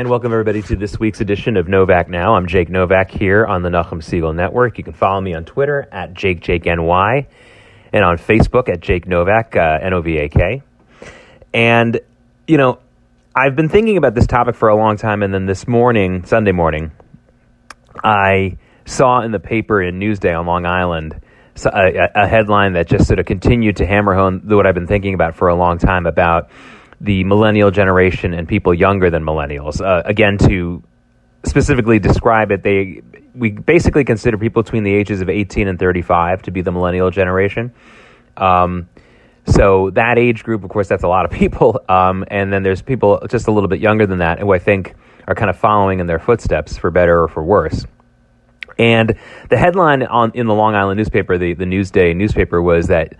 And welcome everybody to this week's edition of Novak Now. I'm Jake Novak here on the Nachum Segal Network. You can follow me on Twitter at JakeJakeNY and on Facebook at Jake Novak, uh, N-O-V-A-K. And, you know, I've been thinking about this topic for a long time, and then this morning, Sunday morning, I saw in the paper in Newsday on Long Island a, a headline that just sort of continued to hammer home what I've been thinking about for a long time about the millennial generation and people younger than millennials. Uh, again, to specifically describe it, they we basically consider people between the ages of 18 and 35 to be the millennial generation. Um, so that age group, of course, that's a lot of people. Um, and then there's people just a little bit younger than that who I think are kind of following in their footsteps, for better or for worse. And the headline on in the Long Island newspaper, the, the Newsday newspaper, was that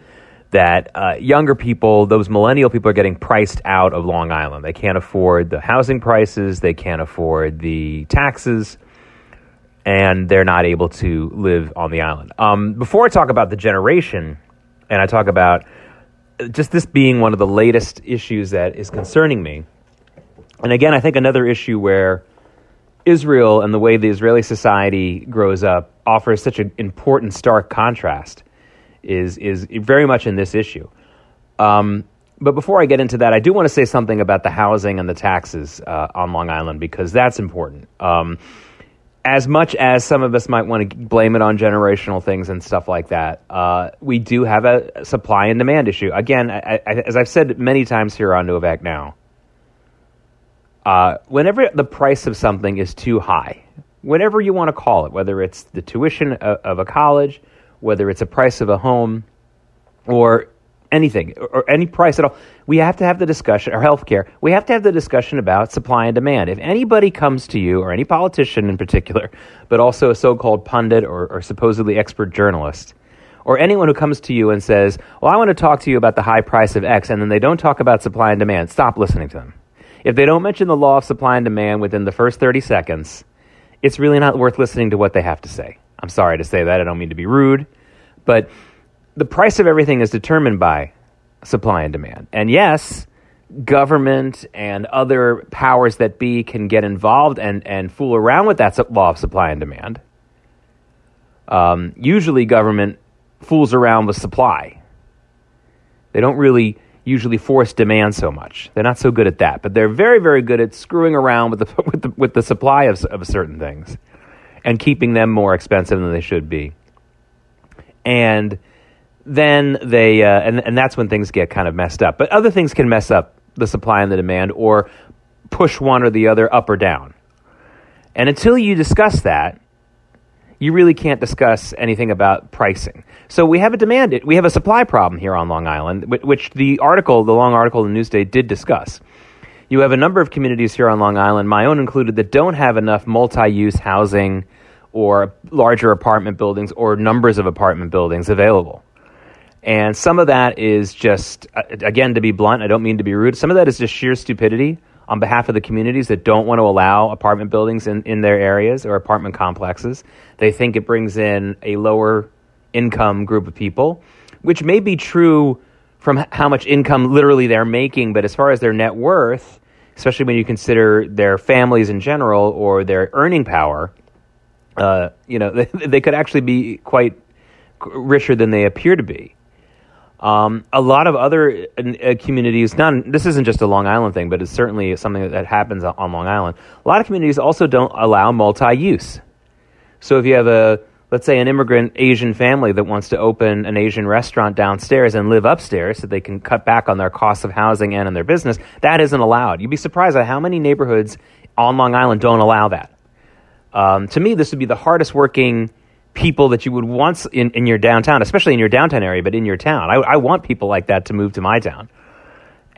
that uh, younger people, those millennial people, are getting priced out of Long Island. They can't afford the housing prices, they can't afford the taxes, and they're not able to live on the island. Um, before I talk about the generation, and I talk about just this being one of the latest issues that is concerning me, and again, I think another issue where Israel and the way the Israeli society grows up offers such an important stark contrast is is very much in this issue. Um, but before I get into that, I do want to say something about the housing and the taxes uh, on Long Island because that's important. Um, as much as some of us might want to blame it on generational things and stuff like that, uh, we do have a supply and demand issue. Again, I, I, as I've said many times here on Novak Now, uh, whenever the price of something is too high, whatever you want to call it, whether it's the tuition of, of a college, whether it's a price of a home or anything or, any price at all, we have to have the discussion, or healthcare, we have to have the discussion about supply and demand. If anybody comes to you, or any politician in particular, but also a so called pundit or, or supposedly expert journalist, or anyone who comes to you and says, Well, I want to talk to you about the high price of X, and then they don't talk about supply and demand, stop listening to them. If they don't mention the law of supply and demand within the first 30 seconds, it's really not worth listening to what they have to say. I'm sorry to say that. I don't mean to be rude. But the price of everything is determined by supply and demand. And yes, government and other powers that be can get involved and, and fool around with that law of supply and demand. Um, usually, government fools around with supply. They don't really usually force demand so much. They're not so good at that, but they're very, very good at screwing around with the with the, with the supply of, of certain things and keeping them more expensive than they should be. And then they, uh, and, and that's when things get kind of messed up. But other things can mess up the supply and the demand or push one or the other up or down. And until you discuss that, you really can't discuss anything about pricing. So we have a demand, we have a supply problem here on Long Island, which the article, the long article in the Newsday did discuss. You have a number of communities here on Long Island, my own included, that don't have enough multi-use housing or larger apartment buildings or numbers of apartment buildings available. And some of that is just, uh, again, to be blunt, I don't mean to be rude, some of that is just sheer stupidity on behalf of the communities that don't want to allow apartment buildings in, in their areas or apartment complexes. They think it brings in a lower income group of people, which may be true from how much income literally they're making, but as far as their net worth, especially when you consider their families in general or their earning power, uh, you know, they, they, could actually be quite richer than they appear to be. Um, a lot of other uh, communities, not this isn't just a Long Island thing, but it's certainly something that happens on Long Island. A lot of communities also don't allow multi-use. So if you have a let's say an immigrant Asian family that wants to open an Asian restaurant downstairs and live upstairs so they can cut back on their costs of housing and in their business, that isn't allowed. You'd be surprised at how many neighborhoods on Long Island don't allow that. Um, to me, this would be the hardest working people that you would want in, in your downtown, especially in your downtown area, but in your town. I, I want people like that to move to my town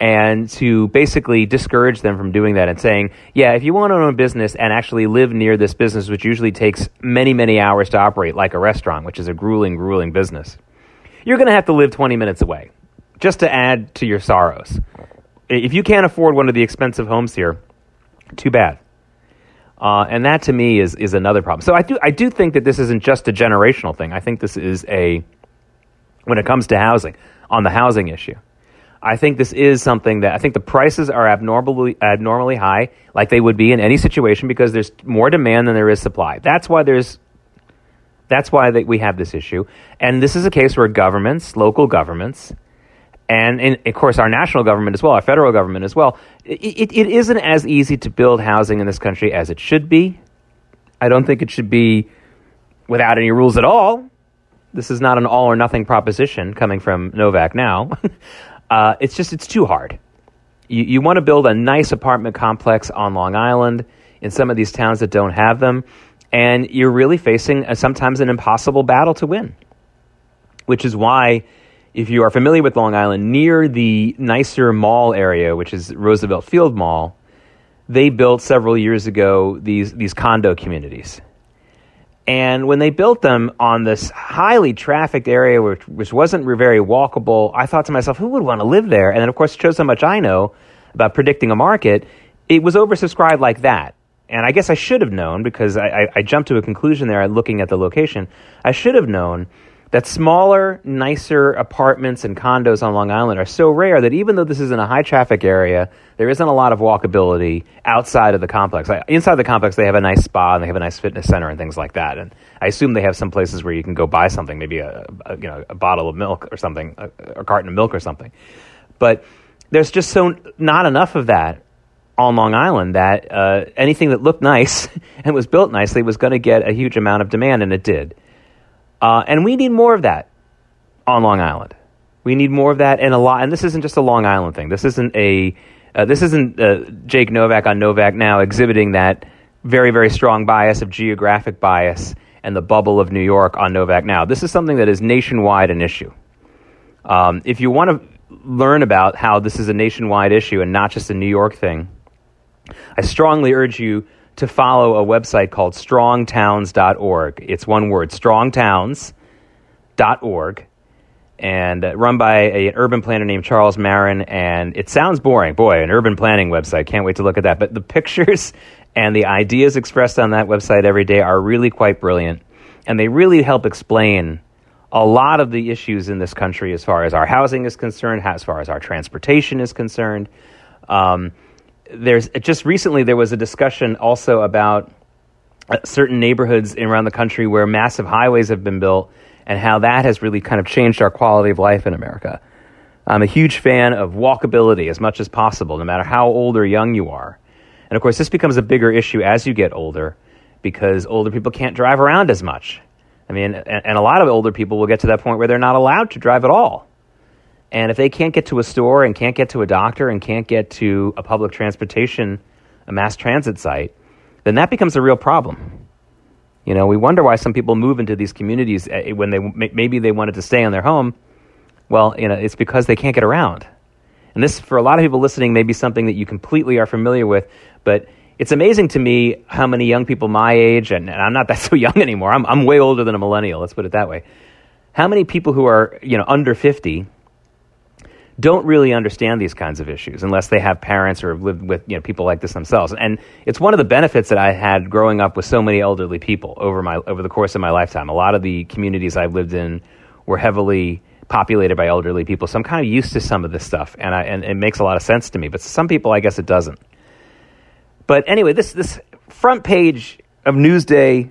and to basically discourage them from doing that and saying, yeah, if you want to own a business and actually live near this business, which usually takes many, many hours to operate, like a restaurant, which is a grueling, grueling business, you're going to have to live 20 minutes away just to add to your sorrows. If you can't afford one of the expensive homes here, too bad. Uh, and that to me is is another problem. So I do I do think that this isn't just a generational thing. I think this is a when it comes to housing on the housing issue. I think this is something that I think the prices are abnormally abnormally high, like they would be in any situation, because there's more demand than there is supply. That's why there's that's why they, we have this issue, and this is a case where governments, local governments, and, and of course our national government as well, our federal government as well, it, it, it isn't as easy to build housing in this country as it should be. I don't think it should be without any rules at all. This is not an all or nothing proposition coming from Novak now. uh, it's just, it's too hard. You, you want to build a nice apartment complex on Long Island in some of these towns that don't have them, and you're really facing a, sometimes an impossible battle to win. Which is why, if you are familiar with Long Island, near the nicer mall area, which is Roosevelt Field Mall, they built several years ago these, these condo communities and when they built them on this highly trafficked area, which, which wasn't very walkable, I thought to myself, who would want to live there? And then, of course, it shows how much I know about predicting a market. It was oversubscribed like that. And I guess I should have known because I, I, I jumped to a conclusion there looking at the location. I should have known that smaller, nicer apartments and condos on Long Island are so rare that even though this is in a high traffic area, there isn't a lot of walkability outside of the complex. Inside the complex, they have a nice spa and they have a nice fitness center and things like that. And I assume they have some places where you can go buy something, maybe a, a you know a bottle of milk or something, a, a carton of milk or something. But there's just so not enough of that on Long Island that uh, anything that looked nice and was built nicely was going to get a huge amount of demand, and it did. Uh, and we need more of that on Long Island. We need more of that and a lot. And this isn't just a Long Island thing. This isn't a uh, this isn't uh, Jake Novak on Novak now exhibiting that very very strong bias of geographic bias and the bubble of New York on Novak now. This is something that is nationwide an issue. Um, if you want to learn about how this is a nationwide issue and not just a New York thing, I strongly urge you to follow a website called strongtowns.org. It's one word, strongtowns.org, and uh, run by a, an urban planner named Charles Marohn. And it sounds boring. Boy, an urban planning website. Can't wait to look at that. But the pictures and the ideas expressed on that website every day are really quite brilliant. And they really help explain a lot of the issues in this country as far as our housing is concerned, as far as our transportation is concerned. Um, there's just recently there was a discussion also about uh, certain neighborhoods around the country where massive highways have been built and how that has really kind of changed our quality of life in America. I'm a huge fan of walkability as much as possible, no matter how old or young you are. And of course, this becomes a bigger issue as you get older because older people can't drive around as much. I mean, and, and a lot of older people will get to that point where they're not allowed to drive at all. And if they can't get to a store and can't get to a doctor and can't get to a public transportation, a mass transit site, then that becomes a real problem. You know, we wonder why some people move into these communities eh, when they maybe they wanted to stay in their home. Well, you know, it's because they can't get around. And this, for a lot of people listening, may be something that you completely are familiar with. But it's amazing to me how many young people my age, and, and I'm not that so young anymore. I'm, I'm way older than a millennial. Let's put it that way. How many people who are you know under 50 don't really understand these kinds of issues unless they have parents or have lived with you know, people like this themselves. And it's one of the benefits that I had growing up with so many elderly people over my over the course of my lifetime. A lot of the communities I've lived in were heavily populated by elderly people, so I'm kind of used to some of this stuff, and I, and it makes a lot of sense to me. But some people, I guess, it doesn't. But anyway, this this front page of Newsday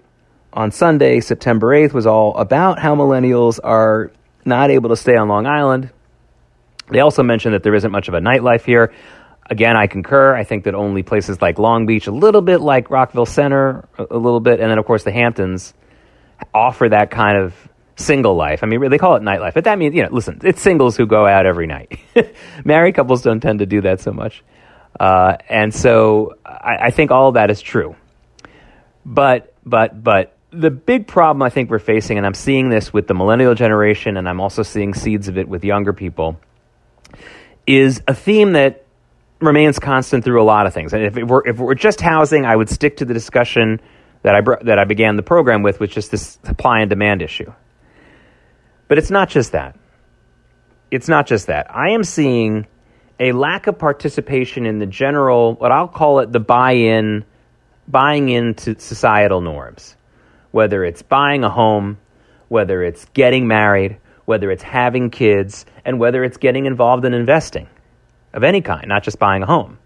on Sunday, September 8th, was all about how millennials are not able to stay on Long Island they also mentioned that there isn't much of a nightlife here. Again, I concur. I think that only places like Long Beach, a little bit like Rockville Centre, a, a little bit, and then of course the Hamptons offer that kind of single life. I mean, they call it nightlife, but that means, you know, listen, it's singles who go out every night. Married couples don't tend to do that so much. Uh, and so I, I, think all of that is true. But, but, but the big problem I think we're facing, and I'm seeing this with the millennial generation, and I'm also seeing seeds of it with younger people, is a theme that remains constant through a lot of things. And if it were, if it were just housing, I would stick to the discussion that I, that I began the program with, which is this supply and demand issue. But it's not just that. It's not just that. I am seeing a lack of participation in the general, what I'll call it the buy in, buying into societal norms. Whether it's buying a home, whether it's getting married, whether it's having kids, and whether it's getting involved in investing of any kind, not just buying a home.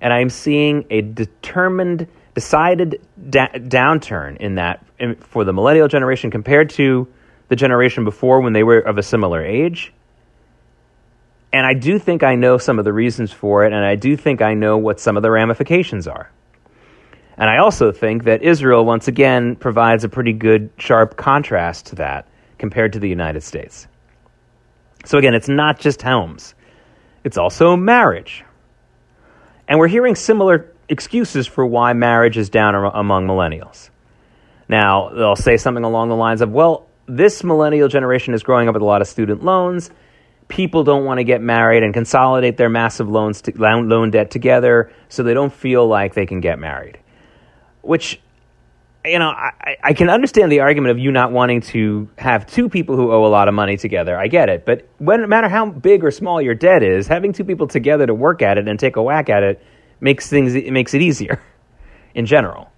And I'm seeing a determined, decided da- downturn in that for the millennial generation compared to the generation before when they were of a similar age. And I do think I know some of the reasons for it, and I do think I know what some of the ramifications are. And I also think that Israel, once again, provides a pretty good, sharp contrast to that compared to the United States. So, again, it's not just Helms, it's also marriage. And we're hearing similar excuses for why marriage is down among millennials. Now, they'll say something along the lines of, well, this millennial generation is growing up with a lot of student loans. People don't want to get married and consolidate their massive loans to, loan debt together so they don't feel like they can get married. Which, you know, I, I can understand the argument of you not wanting to have two people who owe a lot of money together. I get it. But when, no matter how big or small your debt is, having two people together to work at it and take a whack at it makes things it makes it easier in general.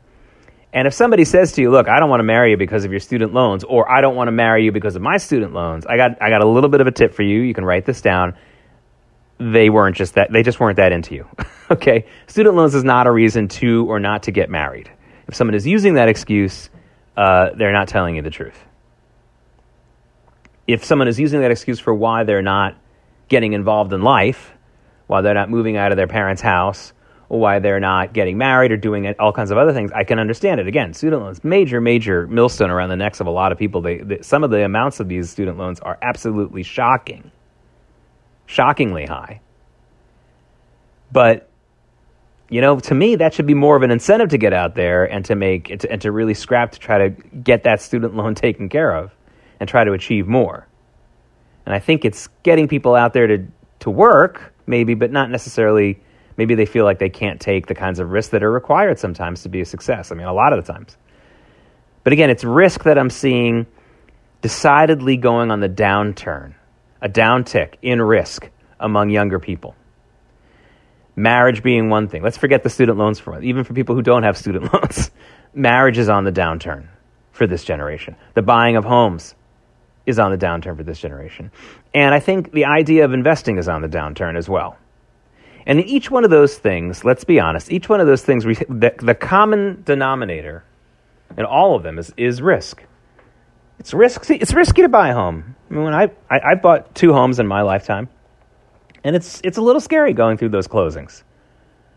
And if somebody says to you, "Look, I don't want to marry you because of your student loans," or "I don't want to marry you because of my student loans," I got I got a little bit of a tip for you. You can write this down. They weren't just that; they just weren't that into you. okay, student loans is not a reason to or not to get married. If someone is using that excuse, uh, they're not telling you the truth. If someone is using that excuse for why they're not getting involved in life, why they're not moving out of their parents' house, why they're not getting married or doing all kinds of other things, I can understand it. Again, student loans, major, major millstone around the necks of a lot of people. They, they, some of the amounts of these student loans are absolutely shocking, shockingly high. But you know, to me, that should be more of an incentive to get out there and to make and to, and to really scrap to try to get that student loan taken care of and try to achieve more. And I think it's getting people out there to to work, maybe, but not necessarily maybe they feel like they can't take the kinds of risks that are required sometimes to be a success. I mean, a lot of the times. But again, it's risk that I'm seeing decidedly going on the downturn, a downtick in risk among younger people. Marriage being one thing. Let's forget the student loans for even for people who don't have student loans. Marriage is on the downturn for this generation. The buying of homes is on the downturn for this generation. And I think the idea of investing is on the downturn as well. And in each one of those things, let's be honest, each one of those things, the, the common denominator in all of them is, is risk. It's risky. It's risky to buy a home. I mean, when I, I I bought two homes in my lifetime, and it's it's a little scary going through those closings.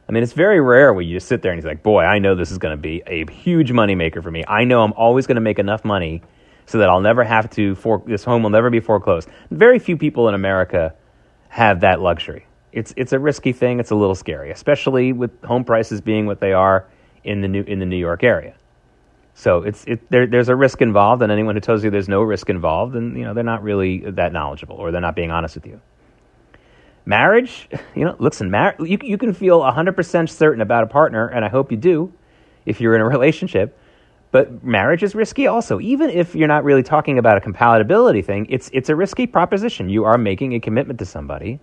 I mean, it's very rare where you just sit there and he's like, "Boy, I know this is going to be a huge moneymaker for me. I know I'm always going to make enough money so that I'll never have to for this home will never be foreclosed." Very few people in America have that luxury it's it's a risky thing. It's a little scary, especially with home prices being what they are in the new in the New York area. So it's it, there, there's a risk involved, and anyone who tells you there's no risk involved, and you know they're not really that knowledgeable, or they're not being honest with you. Marriage, you know, listen, mar- you you can feel 100% certain about a partner, and I hope you do, if you're in a relationship. But marriage is risky also. Even if you're not really talking about a compatibility thing, it's it's a risky proposition. You are making a commitment to somebody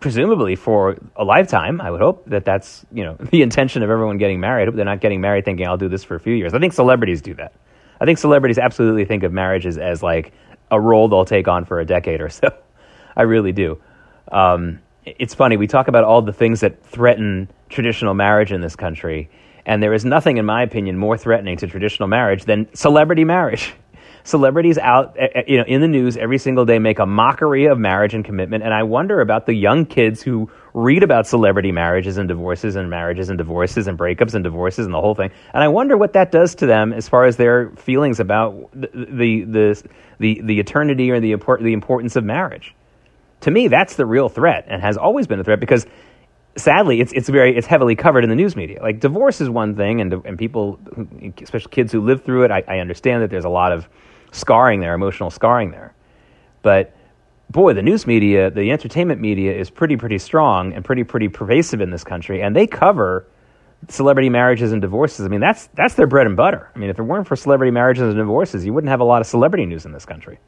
presumably for a lifetime. I would hope that that's you know the intention of everyone getting married. I hope they're not getting married thinking I'll do this for a few years. I think celebrities do that. I think celebrities absolutely think of marriage as, as like a role they'll take on for a decade or so. I really do. Um, it's funny we talk about all the things that threaten traditional marriage in this country, and there is nothing, in my opinion, more threatening to traditional marriage than celebrity marriage celebrities out eh, eh, you know in the news every single day make a mockery of marriage and commitment and i wonder about the young kids who read about celebrity marriages and divorces and marriages and divorces and breakups and divorces and the whole thing and i wonder what that does to them as far as their feelings about the the the the, the eternity or the import, the importance of marriage to me that's the real threat and has always been a threat because sadly, it's it's very it's heavily covered in the news media. Like divorce is one thing, and and people, especially kids who live through it, I, I understand that there's a lot of scarring there, emotional scarring there. But boy, the news media, the entertainment media is pretty, pretty strong and pretty, pretty pervasive in this country, and they cover celebrity marriages and divorces. I mean, that's that's their bread and butter. I mean, if it weren't for celebrity marriages and divorces, you wouldn't have a lot of celebrity news in this country,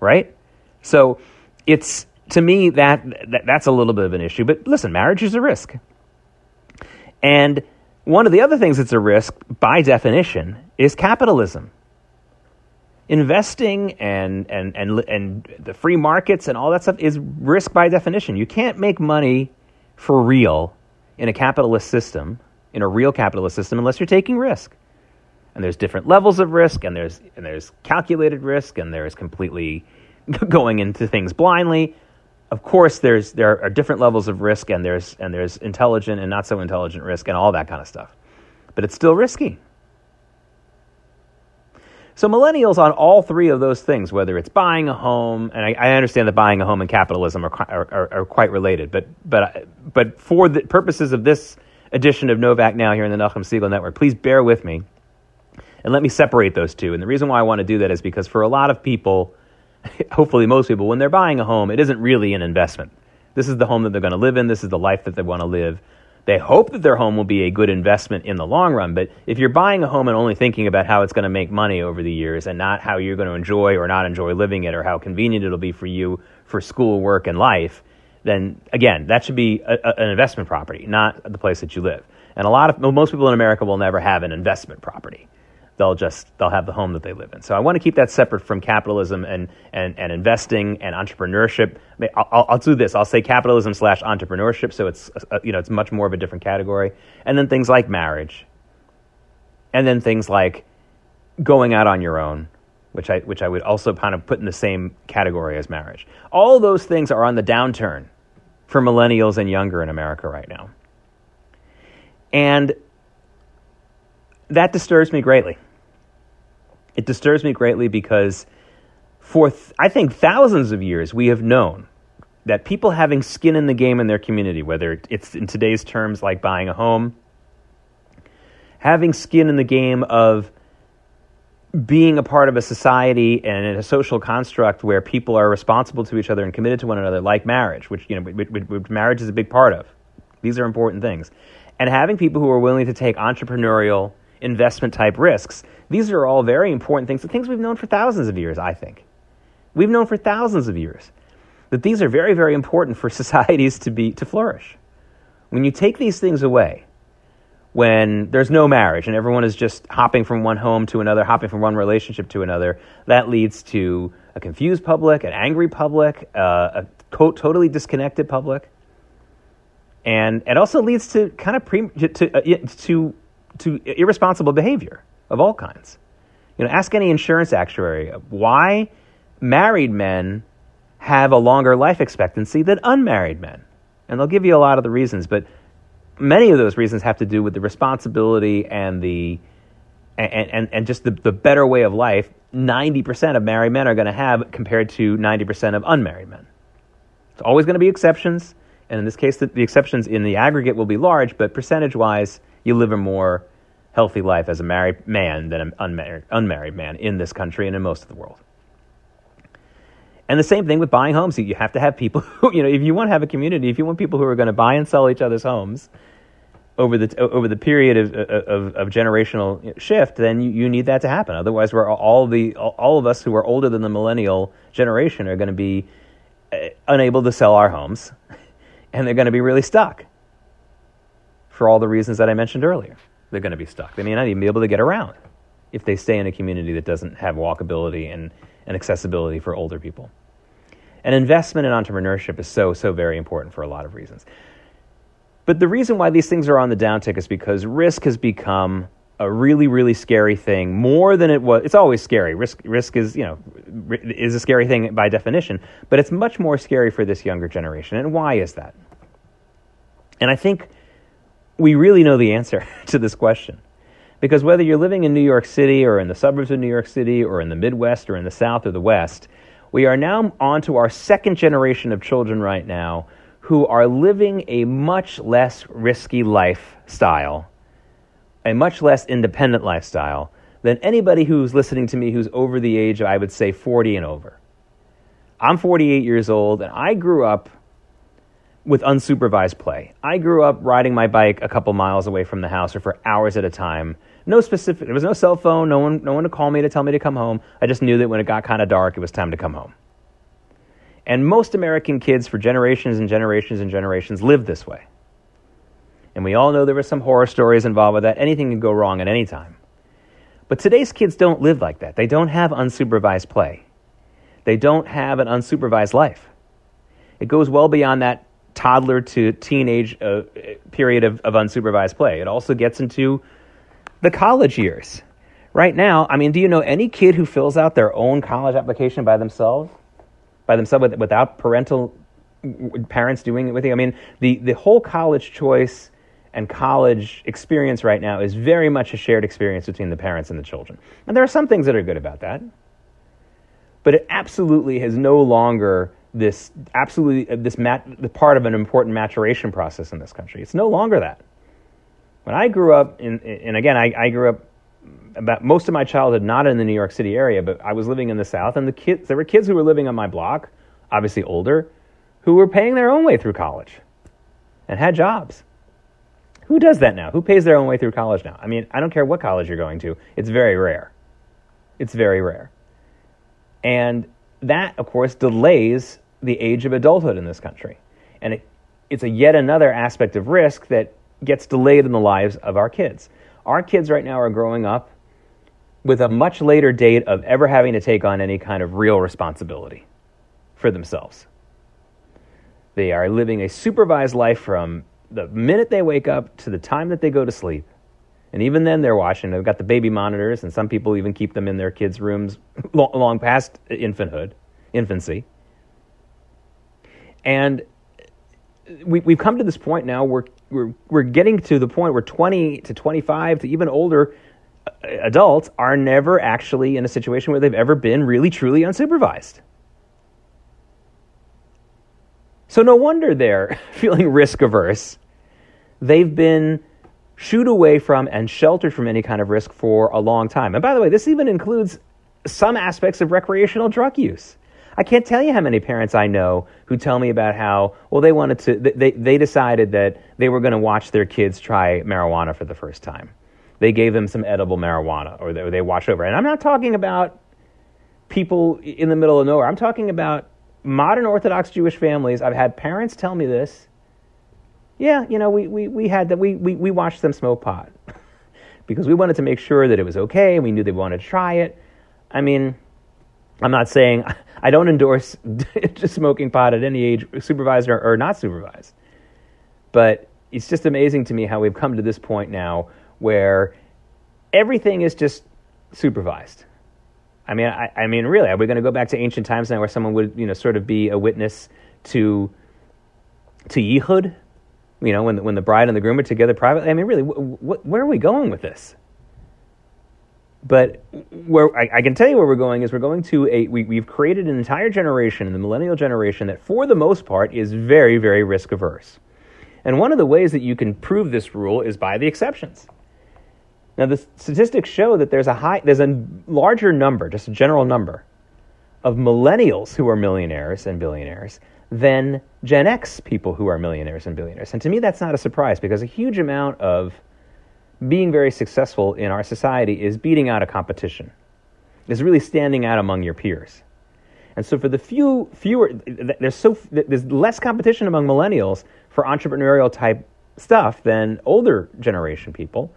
right? So, it's to me that, that that's a little bit of an issue. But listen, marriage is a risk, and one of the other things that's a risk, by definition, is capitalism. investing and, and, and, and the free markets and all that stuff is risk by definition. You can't make money for real in a capitalist system, in a real capitalist system, unless you're taking risk. And there's different levels of risk, and there's, and there's calculated risk, and there's completely going into things blindly. Of course, there's, there are different levels of risk, and there's, and there's intelligent and not so intelligent risk, and all that kind of stuff. But it's still risky. So millennials on all three of those things, whether it's buying a home, and I, I understand that buying a home and capitalism are, are, are, quite related, but but but for the purposes of this edition of Novak Now here in the Nachum Segal Network, please bear with me and let me separate those two. And the reason why I want to do that is because for a lot of people, hopefully most people, when they're buying a home, it isn't really an investment. This is the home that they're going to live in. This is the life that they want to live. They hope that their home will be a good investment in the long run, but if you're buying a home and only thinking about how it's going to make money over the years and not how you're going to enjoy or not enjoy living it or how convenient it'll be for you for school, work, and life, then again, that should be a, a, an investment property, not the place that you live. And a lot of most people in America will never have an investment property they'll just they'll have the home that they live in. So I want to keep that separate from capitalism and and, and investing and entrepreneurship. I'll, I'll do this. I'll say capitalism slash entrepreneurship. So it's uh, you know it's much more of a different category. And then things like marriage. And then things like going out on your own, which I which I would also kind of put in the same category as marriage. All those things are on the downturn for millennials and younger in America right now. And that disturbs me greatly. It disturbs me greatly because for, th- I think, thousands of years, we have known that people having skin in the game in their community, whether it's in today's terms like buying a home, having skin in the game of being a part of a society and a social construct where people are responsible to each other and committed to one another, like marriage, which you know, which, which marriage is a big part of. These are important things, and having people who are willing to take entrepreneurial investment type risks. These are all very important things, the things we've known for thousands of years, I think. We've known for thousands of years that these are very, very important for societies to be to flourish. When you take these things away, when there's no marriage and everyone is just hopping from one home to another, hopping from one relationship to another, that leads to a confused public, an angry public, uh, a co- totally disconnected public, and it also leads to kind of pre- to, uh, to to irresponsible behavior of all kinds. You know, ask any insurance actuary why married men have a longer life expectancy than unmarried men. And they'll give you a lot of the reasons, but many of those reasons have to do with the responsibility and the and, and, and just the, the better way of life 90% of married men are going to have compared to 90% of unmarried men. It's always going to be exceptions, and in this case, the, the exceptions in the aggregate will be large, but percentage wise, you live a more healthy life as a married man than an unmarried, unmarried man in this country and in most of the world. And the same thing with buying homes. You have to have people who, you know, if you want to have a community, if you want people who are going to buy and sell each other's homes over the, over the period of, of, of generational shift, then you, you need that to happen. Otherwise, we're all, the, all of us who are older than the millennial generation are going to be uh, unable to sell our homes, and they're going to be really stuck for all the reasons that I mentioned earlier. They're going to be stuck. They may not even be able to get around if they stay in a community that doesn't have walkability and, and accessibility for older people. And investment in entrepreneurship is so, so very important for a lot of reasons. But the reason why these things are on the downtick is because risk has become a really, really scary thing more than it was. It's always scary. Risk, risk is, you know, is a scary thing by definition, but it's much more scary for this younger generation. And why is that? And I think we really know the answer to this question. Because whether you're living in New York City or in the suburbs of New York City or in the Midwest or in the South or the West, we are now on to our second generation of children right now who are living a much less risky lifestyle, a much less independent lifestyle than anybody who's listening to me who's over the age of, I would say, 40 and over. I'm 48 years old, and I grew up with unsupervised play. I grew up riding my bike a couple miles away from the house or for hours at a time. No specific, there was no cell phone, no one, no one to call me to tell me to come home. I just knew that when it got kind of dark, it was time to come home. And most American kids for generations and generations and generations lived this way. And we all know there were some horror stories involved with that. Anything can go wrong at any time. But today's kids don't live like that. They don't have unsupervised play. They don't have an unsupervised life. It goes well beyond that toddler to teenage uh, period of, of unsupervised play. It also gets into the college years. Right now, I mean, do you know any kid who fills out their own college application by themselves? By themselves without parental parents doing it with you? I mean, the, the whole college choice and college experience right now is very much a shared experience between the parents and the children. And there are some things that are good about that. But it absolutely has no longer this absolutely uh, this mat, the part of an important maturation process in this country. It's no longer that. When I grew up, in, and again, I, I grew up about most of my childhood not in the New York City area, but I was living in the South, and the kids there were kids who were living on my block, obviously older, who were paying their own way through college and had jobs. Who does that now? Who pays their own way through college now? I mean, I don't care what college you're going to, it's very rare. It's very rare. And that, of course, delays the age of adulthood in this country. And it, it's a yet another aspect of risk that gets delayed in the lives of our kids. Our kids right now are growing up with a much later date of ever having to take on any kind of real responsibility for themselves. They are living a supervised life from the minute they wake up to the time that they go to sleep. And even then, they're watching. They've got the baby monitors, and some people even keep them in their kids' rooms long past infanthood, infancy. And we, we've come to this point now where we're, we're getting to the point where 20 to 25 to even older uh, adults are never actually in a situation where they've ever been really, truly unsupervised. So no wonder they're feeling risk averse. They've been shooed away from and sheltered from any kind of risk for a long time. And by the way, this even includes some aspects of recreational drug use. I can't tell you how many parents I know who tell me about how, well, they wanted to, they, they decided that they were going to watch their kids try marijuana for the first time. They gave them some edible marijuana or they, or they watched over. And I'm not talking about people in the middle of nowhere. I'm talking about modern Orthodox Jewish families, I've had parents tell me this. Yeah, you know, we, we, we had that, we, we, we watched them smoke pot because we wanted to make sure that it was okay and we knew they wanted to try it. I mean, I'm not saying I don't endorse just smoking pot at any age, supervised or, or not supervised. But it's just amazing to me how we've come to this point now where everything is just supervised. I mean, I, I mean, really, are we going to go back to ancient times now, where someone would, you know, sort of be a witness to to yichud? You know, when the, when the bride and the groom are together privately. I mean, really, wh- wh- where are we going with this? But where I, I, can tell you where we're going is we're going to a we, we've created an entire generation, the millennial generation, that for the most part is very, very risk averse. And one of the ways that you can prove this rule is by the exceptions. Now, the statistics show that there's a high, there's a larger number, just a general number, of millennials who are millionaires and billionaires than Gen X people who are millionaires and billionaires. And to me, that's not a surprise because a huge amount of being very successful in our society is beating out a competition, is really standing out among your peers. And so, for the few fewer, there's so there's less competition among millennials for entrepreneurial type stuff than older generation people.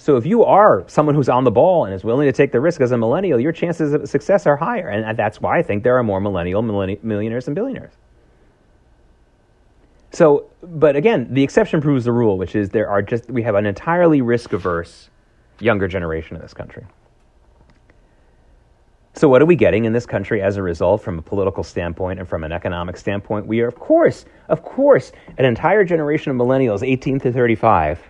So if you are someone who's on the ball and is willing to take the risk as a millennial, your chances of success are higher. And that's why I think there are more millennial millionaires and billionaires. So, but again, the exception proves the rule, which is there are just, we have an entirely risk averse younger generation in this country. So, what are we getting in this country as a result from a political standpoint and from an economic standpoint? We are, of course, of course, an entire generation of millennials, 18 to 35,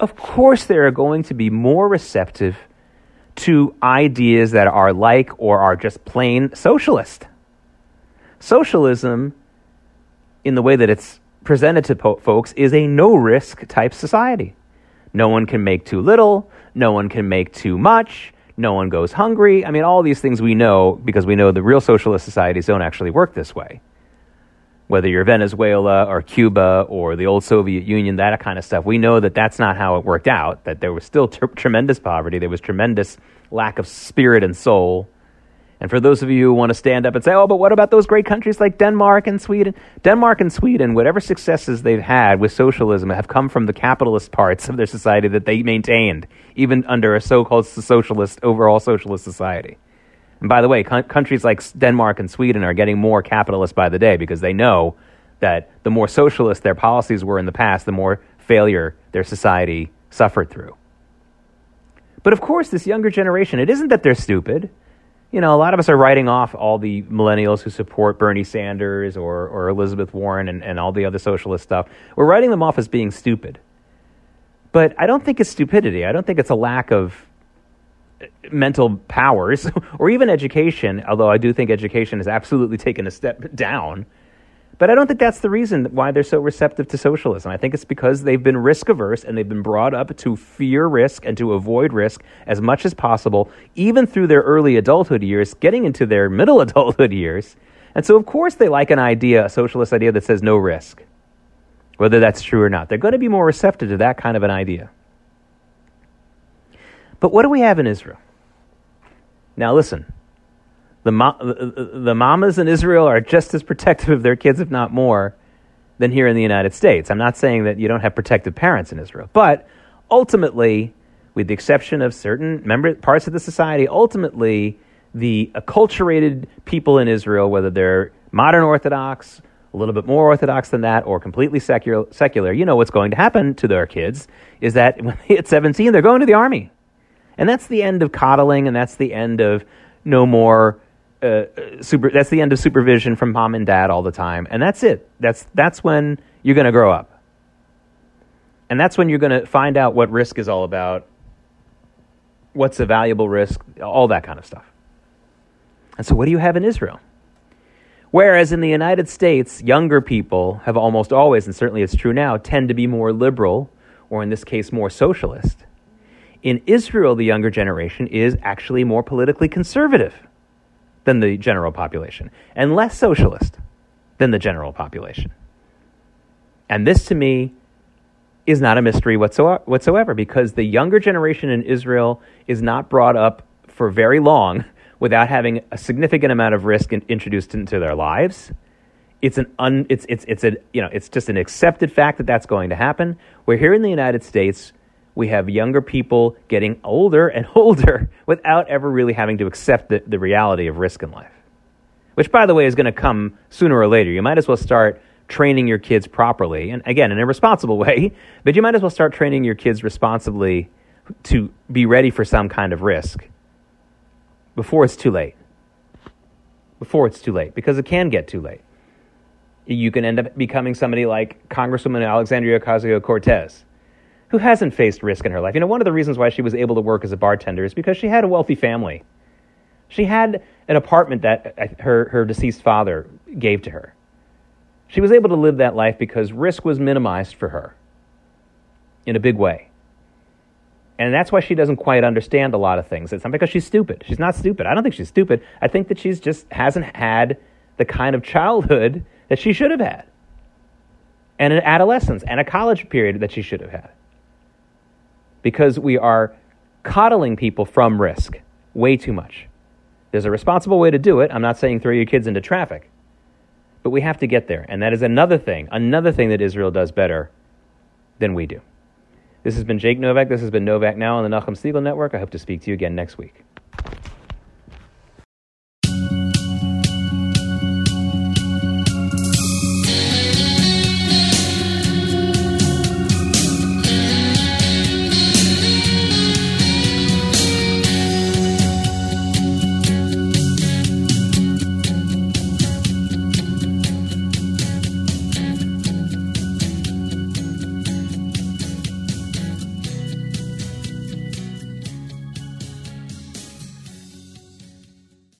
of course they are going to be more receptive to ideas that are like or are just plain socialist. Socialism, in the way that it's presented to po- folks, is a no risk type society. No one can make too little, no one can make too much, no one goes hungry. I mean, all these things we know because we know the real socialist societies don't actually work this way. Whether you're Venezuela or Cuba or the old Soviet Union, that kind of stuff, we know that that's not how it worked out, that there was still tremendous poverty, there was tremendous lack of spirit and soul, And for those of you who want to stand up and say, oh, but what about those great countries like Denmark and Sweden? Denmark and Sweden, whatever successes they've had with socialism, have come from the capitalist parts of their society that they maintained, even under a so called socialist, overall socialist society. And by the way, co- countries like Denmark and Sweden are getting more capitalist by the day because they know that the more socialist their policies were in the past, the more failure their society suffered through. But of course, this younger generation, it isn't that they're stupid. You know, a lot of us are writing off all the millennials who support Bernie Sanders or, or Elizabeth Warren and, and all the other socialist stuff. We're writing them off as being stupid. But I don't think it's stupidity. I don't think it's a lack of uh, mental powers or even education, although I do think education has absolutely taken a step down but I don't think that's the reason why they're so receptive to socialism. I think it's because they've been risk averse and they've been brought up to fear risk and to avoid risk as much as possible, even through their early adulthood years, getting into their middle adulthood years. And so, of course, they like an idea, a socialist idea that says no risk, whether that's true or not. They're going to be more receptive to that kind of an idea. But what do we have in Israel? Now, listen, the, mo- the mamas in Israel are just as protective of their kids, if not more, than here in the United States. I'm not saying that you don't have protective parents in Israel, but ultimately, with the exception of certain member parts of the society, ultimately the acculturated people in Israel, whether they're modern Orthodox, a little bit more Orthodox than that, or completely secular, secular, you know what's going to happen to their kids is that when they hit 17, they're going to the army. And that's the end of coddling, and that's the end of no more uh, super. That's the end of supervision from mom and dad all the time, and that's it. That's that's when you're going to grow up, and that's when you're going to find out what risk is all about, what's a valuable risk, all that kind of stuff. And so, what do you have in Israel? Whereas in the United States, younger people have almost always, and certainly it's true now, tend to be more liberal, or in this case, more socialist. In Israel, the younger generation is actually more politically conservative than the general population and less socialist than the general population. And this to me is not a mystery whatsoever because the younger generation in Israel is not brought up for very long without having a significant amount of risk in, introduced into their lives. It's an un, it's it's it's a you know it's just an accepted fact that that's going to happen. We're here in the United States we have younger people getting older and older without ever really having to accept the, the reality of risk in life. Which, by the way, is going to come sooner or later. You might as well start training your kids properly, and again, in a responsible way, but you might as well start training your kids responsibly to be ready for some kind of risk before it's too late. Before it's too late, because it can get too late. You can end up becoming somebody like Congresswoman Alexandria Ocasio Cortez who hasn't faced risk in her life. You know, one of the reasons why she was able to work as a bartender is because she had a wealthy family. She had an apartment that uh, her, her deceased father gave to her. She was able to live that life because risk was minimized for her in a big way. And that's why she doesn't quite understand a lot of things. It's not because she's stupid. She's not stupid. I don't think she's stupid. I think that she's just hasn't had the kind of childhood that she should have had, and an adolescence and a college period that she should have had because we are coddling people from risk way too much. There's a responsible way to do it. I'm not saying throw your kids into traffic, but we have to get there. And that is another thing, another thing that Israel does better than we do. This has been Jake Novak. This has been Novak Now on the Nachum Segal Network. I hope to speak to you again next week.